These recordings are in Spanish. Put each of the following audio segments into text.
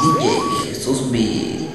DJ Jesús B.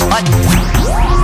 What?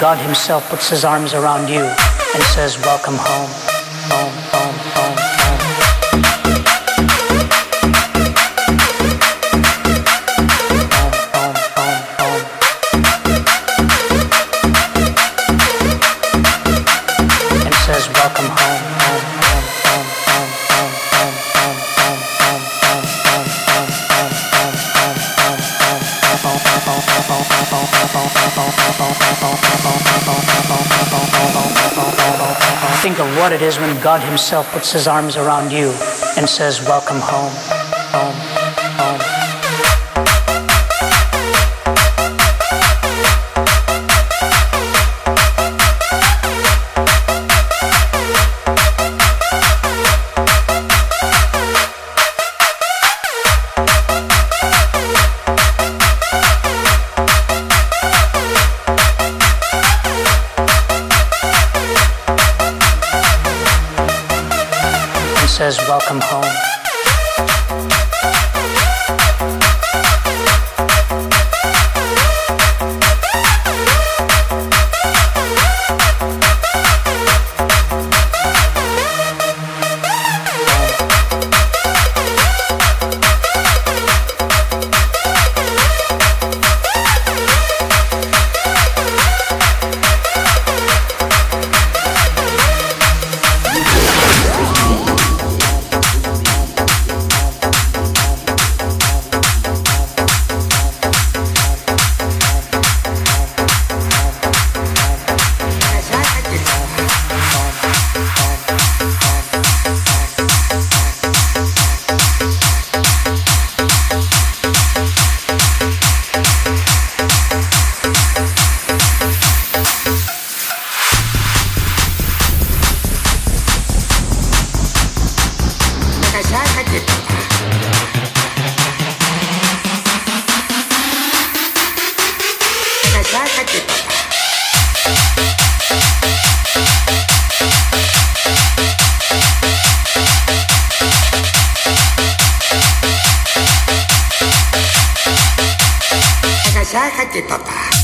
God Himself puts His arms around you and says, Welcome home, what it is when God Himself puts His arms around you and says, Welcome home, home. Says welcome home. 沙哈吉爸爸。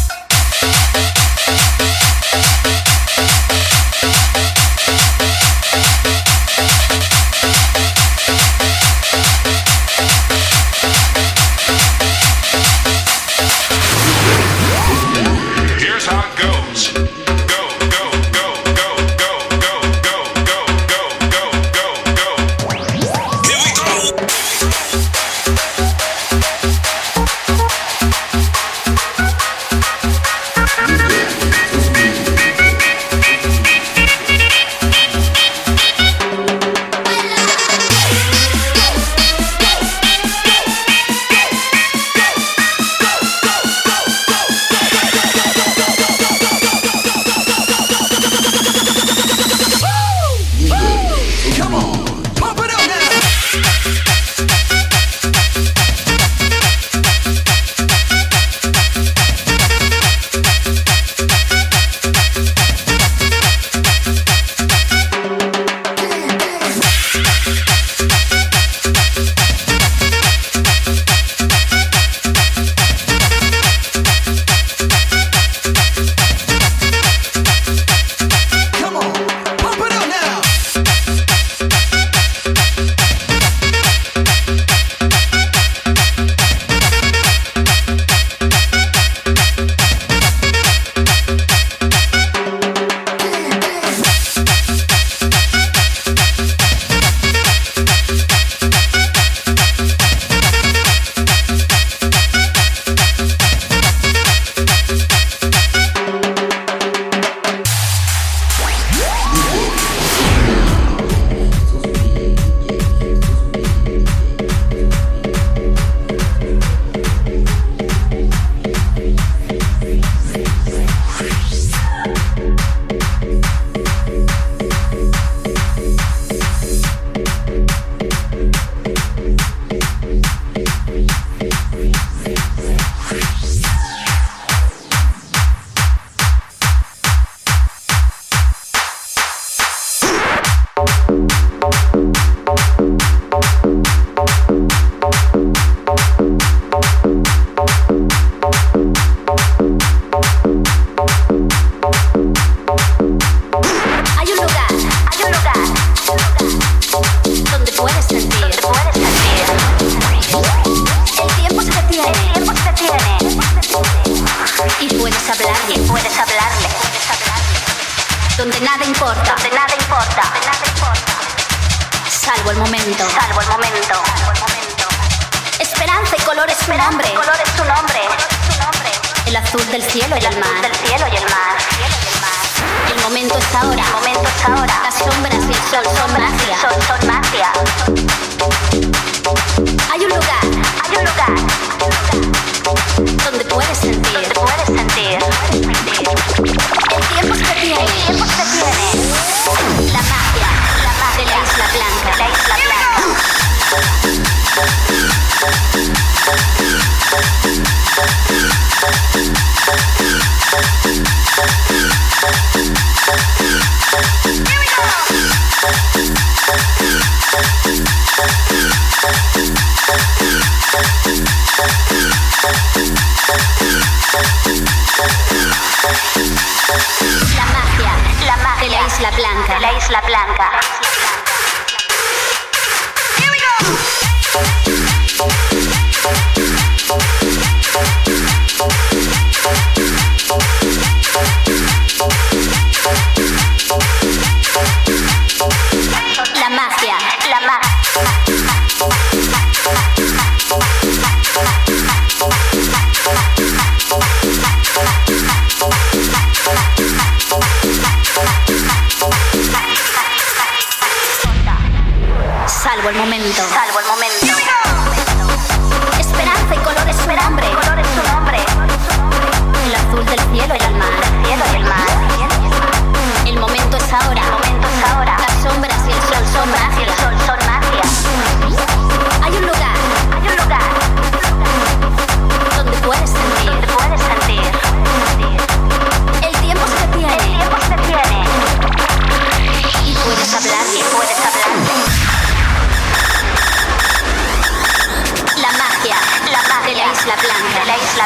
Y puedes hablarle, y puedes hablarle, puedes hablarle. Donde nada importa, donde nada importa, donde nada importa. Salvo el momento, salvo el momento, salvo el momento. Esperanza y color es su nombre, color es su nombre. El azul del cielo y el mar, del cielo y el mar. El momento es ahora. El momento es ahora. Las sombras y el sol son magia. Sol son magia. Hay un lugar. Hay un lugar donde puedes sentir, puedes sentir, el tiempo que tiene, el tiempo la magia, la magia. De la isla blanca, la isla blanca.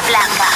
Blanca,